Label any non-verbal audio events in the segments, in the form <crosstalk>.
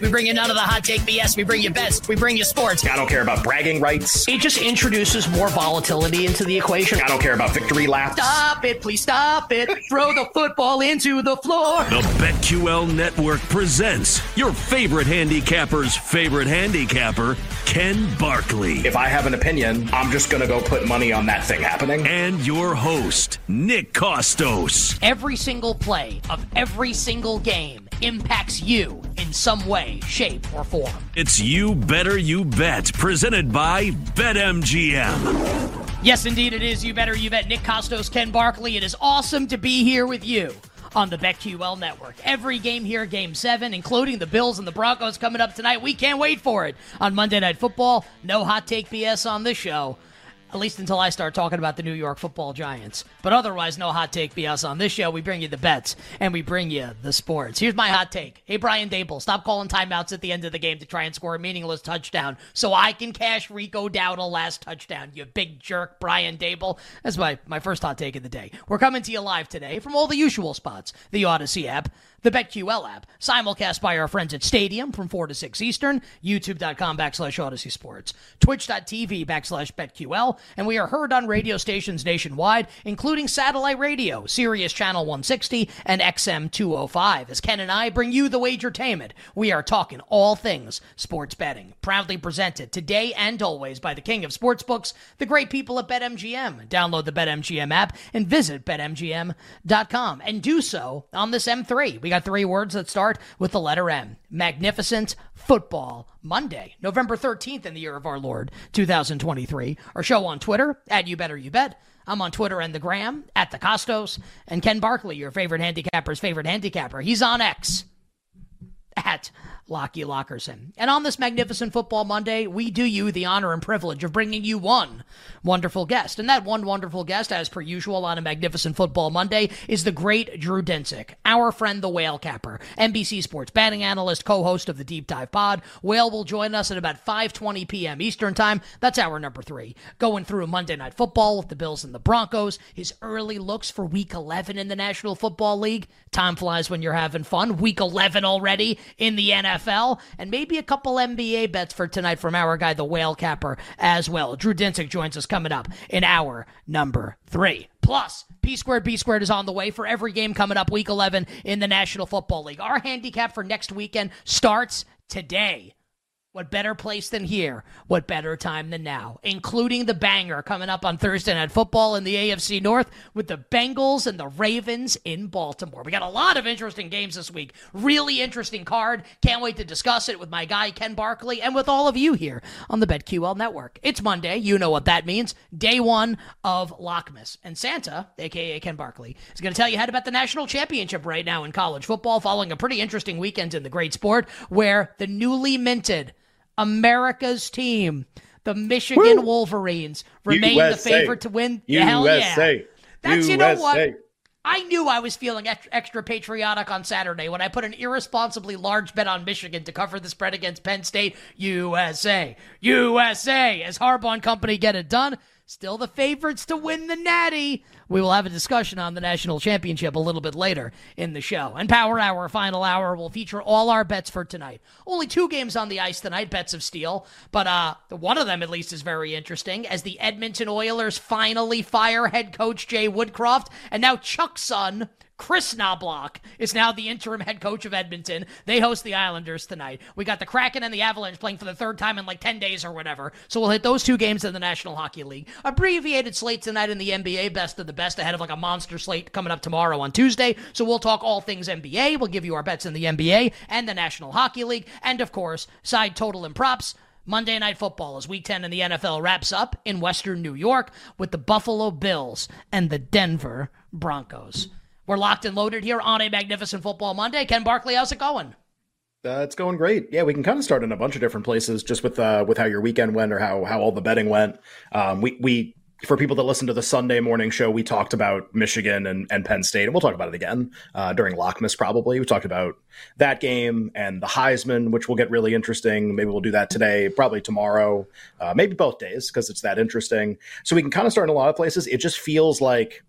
We bring you none of the hot take BS. We bring you best. We bring you sports. I don't care about bragging rights. It just introduces more volatility into the equation. I don't care about victory laps. Stop it, please stop it. Throw the football into the floor. The BetQL Network presents your favorite handicapper's favorite handicapper, Ken Barkley. If I have an opinion, I'm just going to go put money on that thing happening. And your host, Nick Kostos. Every single play of every single game impacts you in some way, shape, or form. It's You Better You Bet, presented by BetMGM. Yes, indeed, it is. You better you bet. Nick Kostos, Ken Barkley. It is awesome to be here with you on the BetQL network. Every game here, game seven, including the Bills and the Broncos coming up tonight. We can't wait for it on Monday Night Football. No hot take BS on this show at least until I start talking about the New York football giants. But otherwise, no hot take BS on this show. We bring you the bets and we bring you the sports. Here's my hot take. Hey, Brian Daboll, stop calling timeouts at the end of the game to try and score a meaningless touchdown so I can cash Rico Dowdle last touchdown. You big jerk, Brian Daboll. That's my, my first hot take of the day. We're coming to you live today from all the usual spots the Audacy app, the BetQL app, simulcast by our friends at Stadium from 4 to 6 Eastern, youtube.com backslash Audacy Sports, twitch.tv backslash BetQL, and we are heard on radio stations nationwide, including satellite radio, Sirius Channel 160 and XM 205. As Ken and I bring you the wagertainment, we are talking all things sports betting. Proudly presented today and always by the king of sportsbooks, the great people at BetMGM. Download the BetMGM app and visit BetMGM.com and do so on this M3. We got three words that start with the letter M. Magnificent Football Monday, November 13th in the year of our Lord, 2023. Our show on Twitter, at You Better You Bet. I'm on Twitter and the Gram, at the Kostos. And Ken Barkley, your favorite handicapper's favorite handicapper. He's on X, at Lockie Lockerson. And on this magnificent football Monday, we do you the honor and privilege of bringing you one wonderful guest. And that one wonderful guest, as per usual on a magnificent football Monday, is the great Drew Dinsick, our friend the Whale Capper, NBC Sports batting analyst, co-host of the Deep Dive Pod. Whale will join us at about 5:20 p.m. Eastern Time. That's hour number three. Going through Monday Night Football with the Bills and the Broncos. His early looks for Week 11 in the National Football League. Time flies when you're having fun. Week 11 already in the NFL. NFL, and maybe a couple NBA bets for tonight from our guy, the Whale Capper, as well. Drew Dinsick joins us coming up in hour number three. Plus, P squared B squared is on the way for every game coming up week 11 in the National Football League. Our handicap for next weekend starts today. What better place than here? What better time than now? Including the banger coming up on Thursday Night Football in the AFC North with the Bengals and the Ravens in Baltimore. We got a lot of interesting games this week. Really interesting card. Can't wait to discuss it with my guy Ken Barkley and with all of you here on the BetQL network. It's Monday. You know what that means. Day one of Lockmas. And Santa, aka Ken Barkley, is going to tell you how to bet the national championship right now in college football following a pretty interesting weekend in the great sport where the newly minted America's team, the Michigan Woo! Wolverines, remain USA. the favorite to win. USA. Hell yeah. That's, USA. you know what? I knew I was feeling extra patriotic on Saturday when I put an irresponsibly large bet on Michigan to cover the spread against Penn State. USA. USA. As Harbaugh and company get it done. Still the favorites to win the Natty. We will have a discussion on the national championship a little bit later in the show. And Power Hour, final hour, will feature all our bets for tonight. Only two games on the ice tonight, bets of steel. But uh, one of them, at least, is very interesting as the Edmonton Oilers finally fire head coach Jay Woodcroft. And now Chuck's son Kris Knoblauch is now the interim head coach of Edmonton. They host the Islanders tonight. We got the Kraken and the Avalanche playing for the third time in like 10 days or whatever. So we'll hit those two games in the National Hockey League. Abbreviated slate tonight in the NBA, best of the best ahead of like a monster slate coming up tomorrow on Tuesday. So we'll talk all things NBA. We'll give you our bets in the NBA and the National Hockey League. And of course, side total and props. Monday Night Football as Week 10 in the NFL wraps up in Western New York with the Buffalo Bills and the Denver Broncos. We're locked and loaded here on a magnificent football Monday. Ken Barkley, how's it going? Uh, it's going great. Yeah, we can kind of start in a bunch of different places, just with uh, with how your weekend went or how how all the betting went. Um, we we for people that listen to the Sunday morning show, we talked about Michigan and, and Penn State, and we'll talk about it again uh, during Lockmas probably. We talked about that game and the Heisman, which will get really interesting. Maybe we'll do that today, probably tomorrow, uh, maybe both days because it's that interesting. So we can kind of start in a lot of places. It just feels like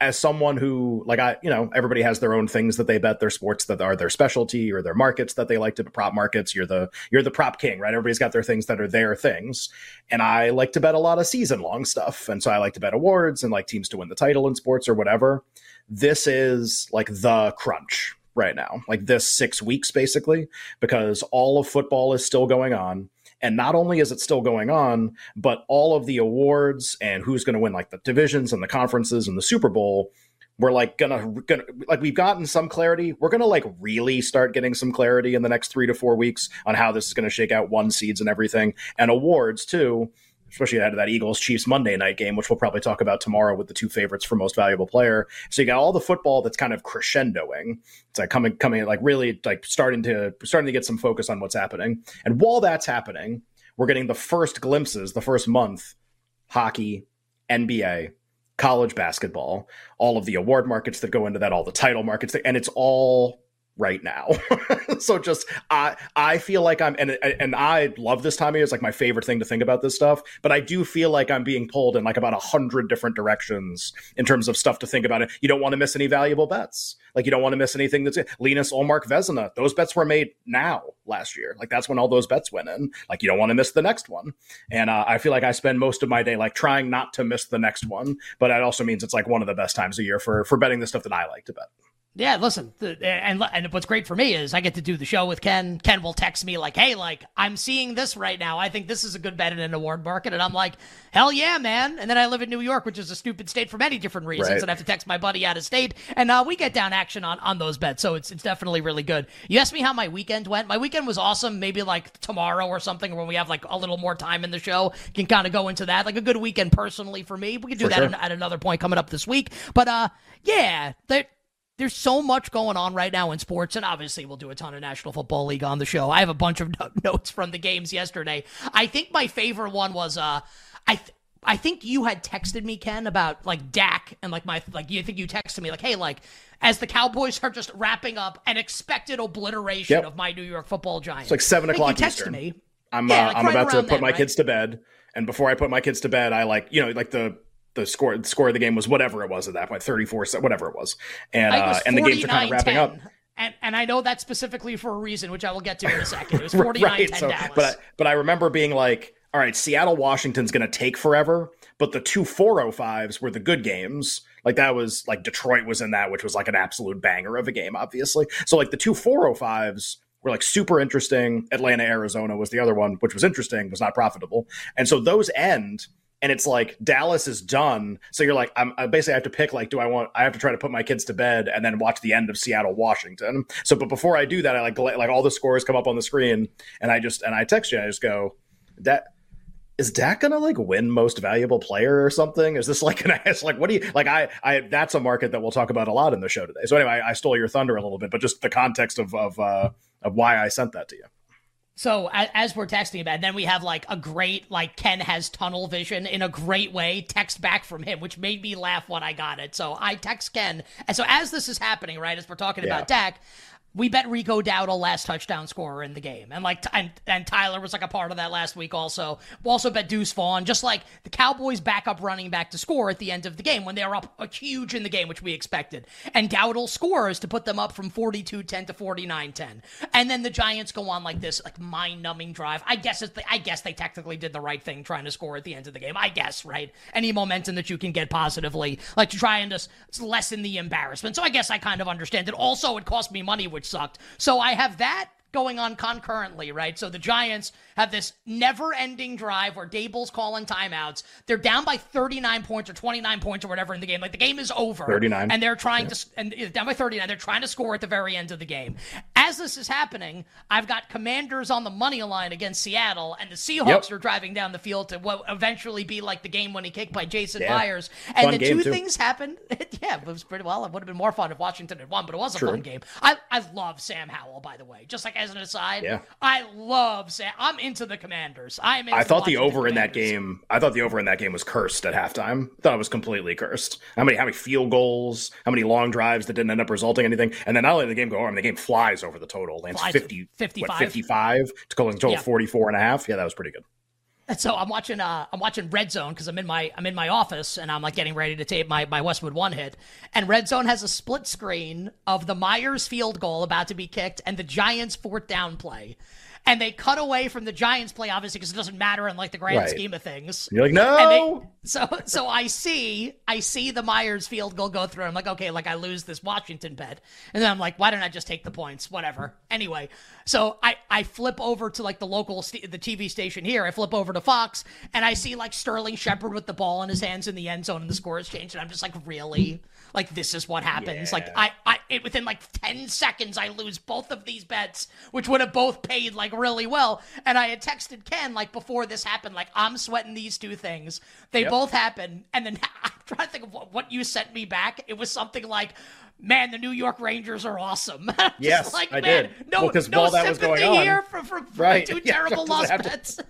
as someone who like I, you know, everybody has their own things that they bet, their sports that are their specialty or their markets that they like to prop markets. You're the you're the prop king, right? Everybody's got their things that are their things. And I like to bet a lot of season long stuff. And so I like to bet awards and like teams to win the title in sports or whatever. This is like the crunch right now. Like this 6 weeks basically because all of football is still going on and not only is it still going on, but all of the awards and who's going to win like the divisions and the conferences and the Super Bowl, we're like gonna, gonna like we've gotten some clarity. We're gonna like really start getting some clarity in the next three to four weeks on how this is going to shake out one seeds and everything and awards too especially ahead of that Eagles Chiefs Monday night game, which we'll probably talk about tomorrow with the two favorites for most valuable player. So you got all the football that's kind of crescendoing. It's like coming, coming, like really like starting to starting to get some focus on what's happening. And while that's happening, we're getting the first glimpses, the first month, hockey, NBA, college basketball, all of the award markets that go into that, all the title markets, and it's all right now. <laughs> so just I I feel like I'm and and I love this time of year. It's like my favorite thing to think about this stuff. But I do feel like I'm being pulled in like about a hundred different directions in terms of stuff to think about. It. You don't want to miss any valuable bets. Like you don't want to miss anything that's Linus Ullmark Vezina. Those bets were made now last year. Like that's when all those bets went in. Like you don't want to miss the next one. And uh, I feel like I spend most of my day like trying not to miss the next one. But that also means it's like one of the best times of year for for betting the stuff that I like to bet. Yeah, listen, and and what's great for me is I get to do the show with Ken. Ken will text me like, "Hey, like I'm seeing this right now. I think this is a good bet in an award market," and I'm like, "Hell yeah, man!" And then I live in New York, which is a stupid state for many different reasons, right. and I have to text my buddy out of state, and uh, we get down action on on those bets. So it's it's definitely really good. You asked me how my weekend went. My weekend was awesome. Maybe like tomorrow or something when we have like a little more time in the show, can kind of go into that. Like a good weekend personally for me. We could do for that sure. at, at another point coming up this week. But uh, yeah, there there's so much going on right now in sports, and obviously we'll do a ton of National Football League on the show. I have a bunch of <laughs> notes from the games yesterday. I think my favorite one was uh, I. Th- I think you had texted me, Ken, about like Dak and like my like you think you texted me like, hey, like as the Cowboys are just wrapping up an expected obliteration yep. of my New York Football Giants. It's like seven o'clock. You texted Eastern. me. I'm yeah, uh, like I'm right about to put then, my right? kids to bed, and before I put my kids to bed, I like you know like the the score the score of the game was whatever it was at that point 34 whatever it was. And uh, and the games are kind of wrapping 10. up and and I know that specifically for a reason which I will get to in a second. It was <laughs> 49 right, 10 so, Dallas but I, but I remember being like all right Seattle Washington's going to take forever but the two 405s were the good games. Like that was like Detroit was in that which was like an absolute banger of a game obviously. So like the two 405s were like super interesting. Atlanta Arizona was the other one which was interesting was not profitable. And so those end and it's like Dallas is done. So you're like, I'm I basically have to pick like, do I want? I have to try to put my kids to bed and then watch the end of Seattle Washington. So, but before I do that, I like like all the scores come up on the screen, and I just and I text you. I just go, that is Dak gonna like win most valuable player or something? Is this like <laughs> an ass? Like, what do you like? I, I, that's a market that we'll talk about a lot in the show today. So anyway, I, I stole your thunder a little bit, but just the context of of uh, of why I sent that to you. So as we're texting about, it, then we have like a great like Ken has tunnel vision in a great way text back from him, which made me laugh when I got it. So I text Ken, and so as this is happening, right, as we're talking yeah. about Dak, we bet Rico Dowdle last touchdown scorer in the game, and like and, and Tyler was like a part of that last week also. We also bet Deuce Vaughn, just like the Cowboys' backup running back to score at the end of the game when they were up huge in the game, which we expected, and Dowdle scores to put them up from 42-10 to 49-10, and then the Giants go on like this like mind-numbing drive. I guess it's the, I guess they technically did the right thing trying to score at the end of the game. I guess right, any momentum that you can get positively, like to try and just lessen the embarrassment. So I guess I kind of understand it. Also, it cost me money, which sucked. So I have that going on concurrently, right? So the Giants have this never-ending drive where Daboll's calling timeouts. They're down by 39 points or 29 points or whatever in the game. Like the game is over. 39. And they're trying yeah. to and down by 39. They're trying to score at the very end of the game. As this is happening, I've got Commanders on the money line against Seattle, and the Seahawks yep. are driving down the field to what eventually be like the game-winning kick by Jason yeah. Myers. And fun the two too. things happened. <laughs> yeah, it was pretty well. It would have been more fun if Washington had won, but it was a True. fun game. I I love Sam Howell, by the way. Just like as an aside, yeah. I love Sam. I'm into the Commanders. I'm. I thought the over in that game. I thought the over in that game was cursed at halftime. I thought it was completely cursed. How many how many field goals? How many long drives that didn't end up resulting in anything? And then not only did the game go over, I mean, the game flies over the total. Lands 50, 55. What, 55 to total yeah. 44 and a half. Yeah, that was pretty good. And <laughs> so I'm watching uh I'm watching Red Zone because I'm in my I'm in my office and I'm like getting ready to tape my, my Westwood one hit. And Red Zone has a split screen of the Myers field goal about to be kicked and the Giants fourth down play and they cut away from the Giants play, obviously, because it doesn't matter in like the grand right. scheme of things. You're like, no. They, so, so I see, I see the Myers field goal go through. I'm like, okay, like I lose this Washington bet, and then I'm like, why don't I just take the points? Whatever. Anyway, so I I flip over to like the local st- the TV station here. I flip over to Fox, and I see like Sterling Shepard with the ball in his hands in the end zone, and the score has changed, and I'm just like, really? Like this is what happens. Yeah. Like I, I, it, within like ten seconds, I lose both of these bets, which would have both paid like really well. And I had texted Ken like before this happened, like I'm sweating these two things. They yep. both happen, and then <laughs> <laughs> trying to think of what, what you sent me back. It was something like, man, the New York Rangers are awesome. <laughs> yes, like, I man, did. No, because no while that was going on, here for, for, for right. two <laughs> terrible lost bets.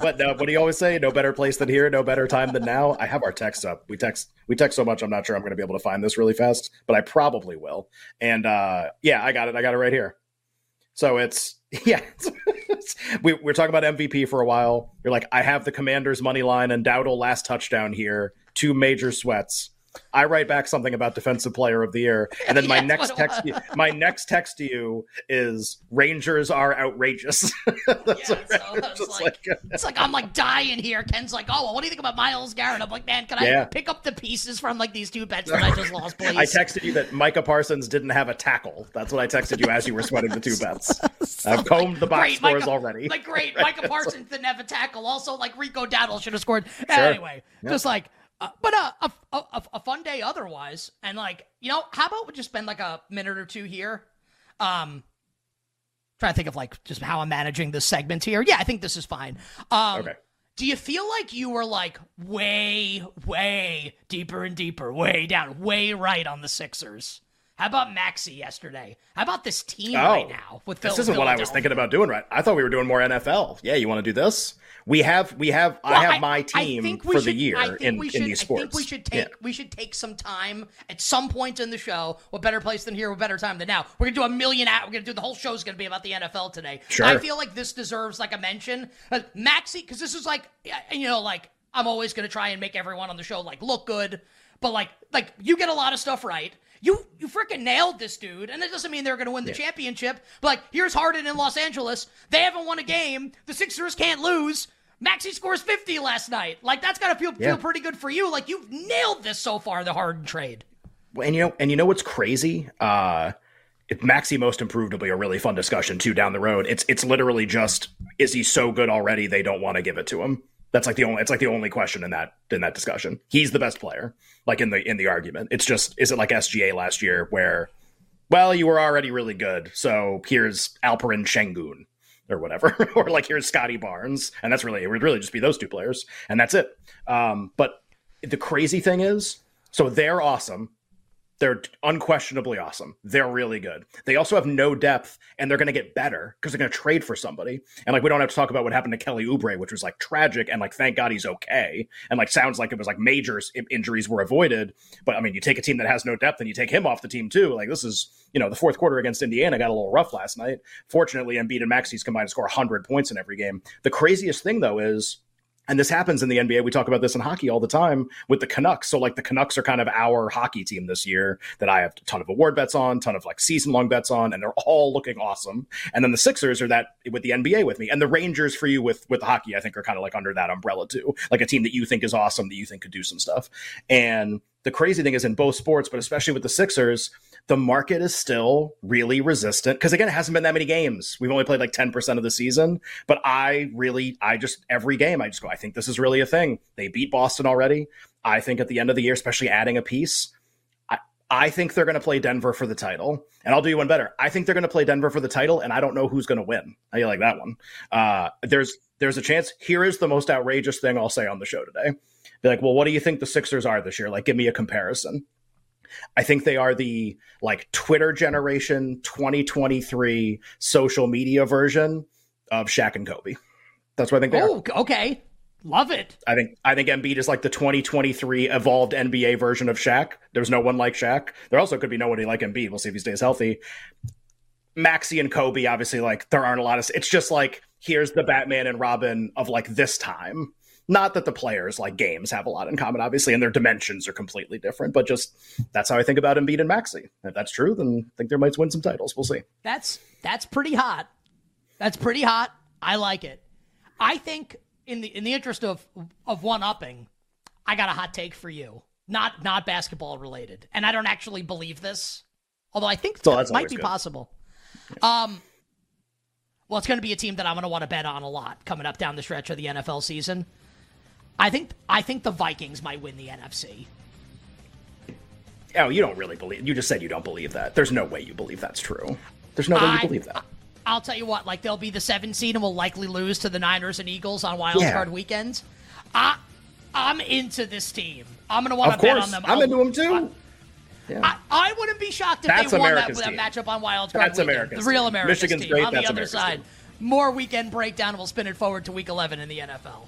but no, what do you always say? No better place than here, no better time than now. I have our text up. We text we text so much. I'm not sure I'm going to be able to find this really fast, but I probably will. And uh, yeah, I got it. I got it right here. So it's <laughs> yeah. we, we're talking about MVP for a while. You're like, I have the Commanders money line and Dowdle last touchdown here. Two major sweats. I write back something about defensive player of the year, and then my <laughs> yes, next text, you, <laughs> my next text to you is Rangers are outrageous. yeah, so it's, like, like, it's like I'm like dying here. Ken's like, oh, well, what do you think about Myles Garrett? I'm like, man, can yeah. I pick up the pieces from like these two bets that I just lost, <laughs> please? I texted you that Micah Parsons didn't have a tackle. That's what I texted you as you were sweating the two bets. so I've combed the box great, scores Micah, already. Like great, Micah Parsons didn't have a tackle. Also, like Rico Dowdle should have scored. Sure. Anyway, just like uh, but uh, a, a, a fun day otherwise. And like, you know, how about we just spend like a minute or two here? Um, trying to think of like just how I'm managing this segment here. Yeah, I think this is fine. Um, okay. Do you feel like you were like way, way deeper and deeper, way down, way right on the Sixers? How about Maxey yesterday? How about this team oh, right now? With Phil? this isn't what I was thinking about doing. Right? I thought we were doing more NFL. Yeah, you want to do this? We have we have well, I have my team for should, the year in, should, in these sports. I think we should take yeah. we should take some time at some point in the show. What better place than here? What better time than now? We're gonna do a million. We're gonna do the whole show is gonna be about the NFL today. Sure. I feel like this deserves like a mention. Uh, Maxey, because this is like you know like I'm always gonna try and make everyone on the show like look good, but like like you get a lot of stuff right. You you freaking nailed this dude, and that doesn't mean they're going to win the yeah. championship. But like, here's Harden in Los Angeles. They haven't won a game. The Sixers can't lose. Maxey scores 50 last night. Like that's got to feel yeah. feel pretty good for you. Like you've nailed this so far, the Harden trade. Well, And you know, and you know what's crazy? Uh Maxey most improved will be a really fun discussion too down the road. It's it's literally just is he so good already they don't want to give it to him. That's like the only it's like the only question in that in that discussion. He's the best player, like in the in the argument. It's just is it like SGA last year where well, you were already really good, so here's Alperen Sengun or whatever, <laughs> or like here's Scottie Barnes, and that's really it would really just be those two players, and that's it. Um, but the crazy thing is, so they're awesome. They're unquestionably awesome. They're really good. They also have no depth, and they're going to get better because they're going to trade for somebody. And like, we don't have to talk about what happened to Kelly Oubre, which was like tragic. And like, thank God he's okay. And like, sounds like it was like major injuries were avoided. But I mean, you take a team that has no depth and you take him off the team too. Like, this is you know the fourth quarter against Indiana got a little rough last night. Fortunately, Embiid and Maxey's combined to score 100 points in every game. The craziest thing though is and this happens in the NBA. We talk about this in hockey all the time with the Canucks. So like the Canucks are kind of our hockey team this year that I have a ton of award bets on, ton of like season long bets on, and they're all looking awesome. And then the Sixers are that with the NBA with me, and the Rangers for you with with hockey, I think are kind of like under that umbrella too, like a team that you think is awesome that you think could do some stuff. And the crazy thing is in both sports, but especially with the Sixers, the market is still really resistant because again, it hasn't been that many games. We've only played like 10% of the season, but I really, I just, every game, I just go, I think this is really a thing. They beat Boston already. I think at the end of the year, especially adding a piece, I, I think they're going to play Denver for the title. And I'll do you one better. I think they're going to play Denver for the title, and I don't know who's going to win. You like that one? Uh, there's there's a chance. Here is the most outrageous thing I'll say on the show today. Be like, well, what do you think the Sixers are this year? Like, give me a comparison. I think they are the like Twitter generation 2023 social media version of Shaq and Kobe. That's what I think they oh, are. okay. Love it. I think I think Embiid is like the 2023 evolved NBA version of Shaq. There's no one like Shaq. There also could be nobody like Embiid. We'll see if he stays healthy. Maxey and Kobe, obviously, like there aren't a lot of. It's just like here's the Batman and Robin of like this time. Not that the players like games have a lot in common, obviously, and their dimensions are completely different. But just that's how I think about Embiid and Maxey. If that's true, then I think they might win some titles. We'll see. That's that's pretty hot. That's pretty hot. I like it. I think in the in the interest of of one upping, I got a hot take for you. Not not basketball related, and I don't actually believe this, although I think so that might be good. possible. Yeah. Um, well, it's going to be a team that I'm going to want to bet on a lot coming up down the stretch of the NFL season. I think I think the Vikings might win the NFC. Oh, you don't really believe. You just said you don't believe that. There's no way you believe that's true. There's no way I, you believe that. I'll tell you what, like they'll be the seven seed and will likely lose to the Niners and Eagles on wild yeah. card weekends. I, I'm into this team. I'm going to want to bet on them. I'm into them too. I, yeah. I, I, wouldn't be shocked if that's they won that, that, matchup on wild card. That's weekend. The real American Michigan's team great, on the other America's side. Team. More weekend breakdown. We'll spin it forward to week 11 in the NFL.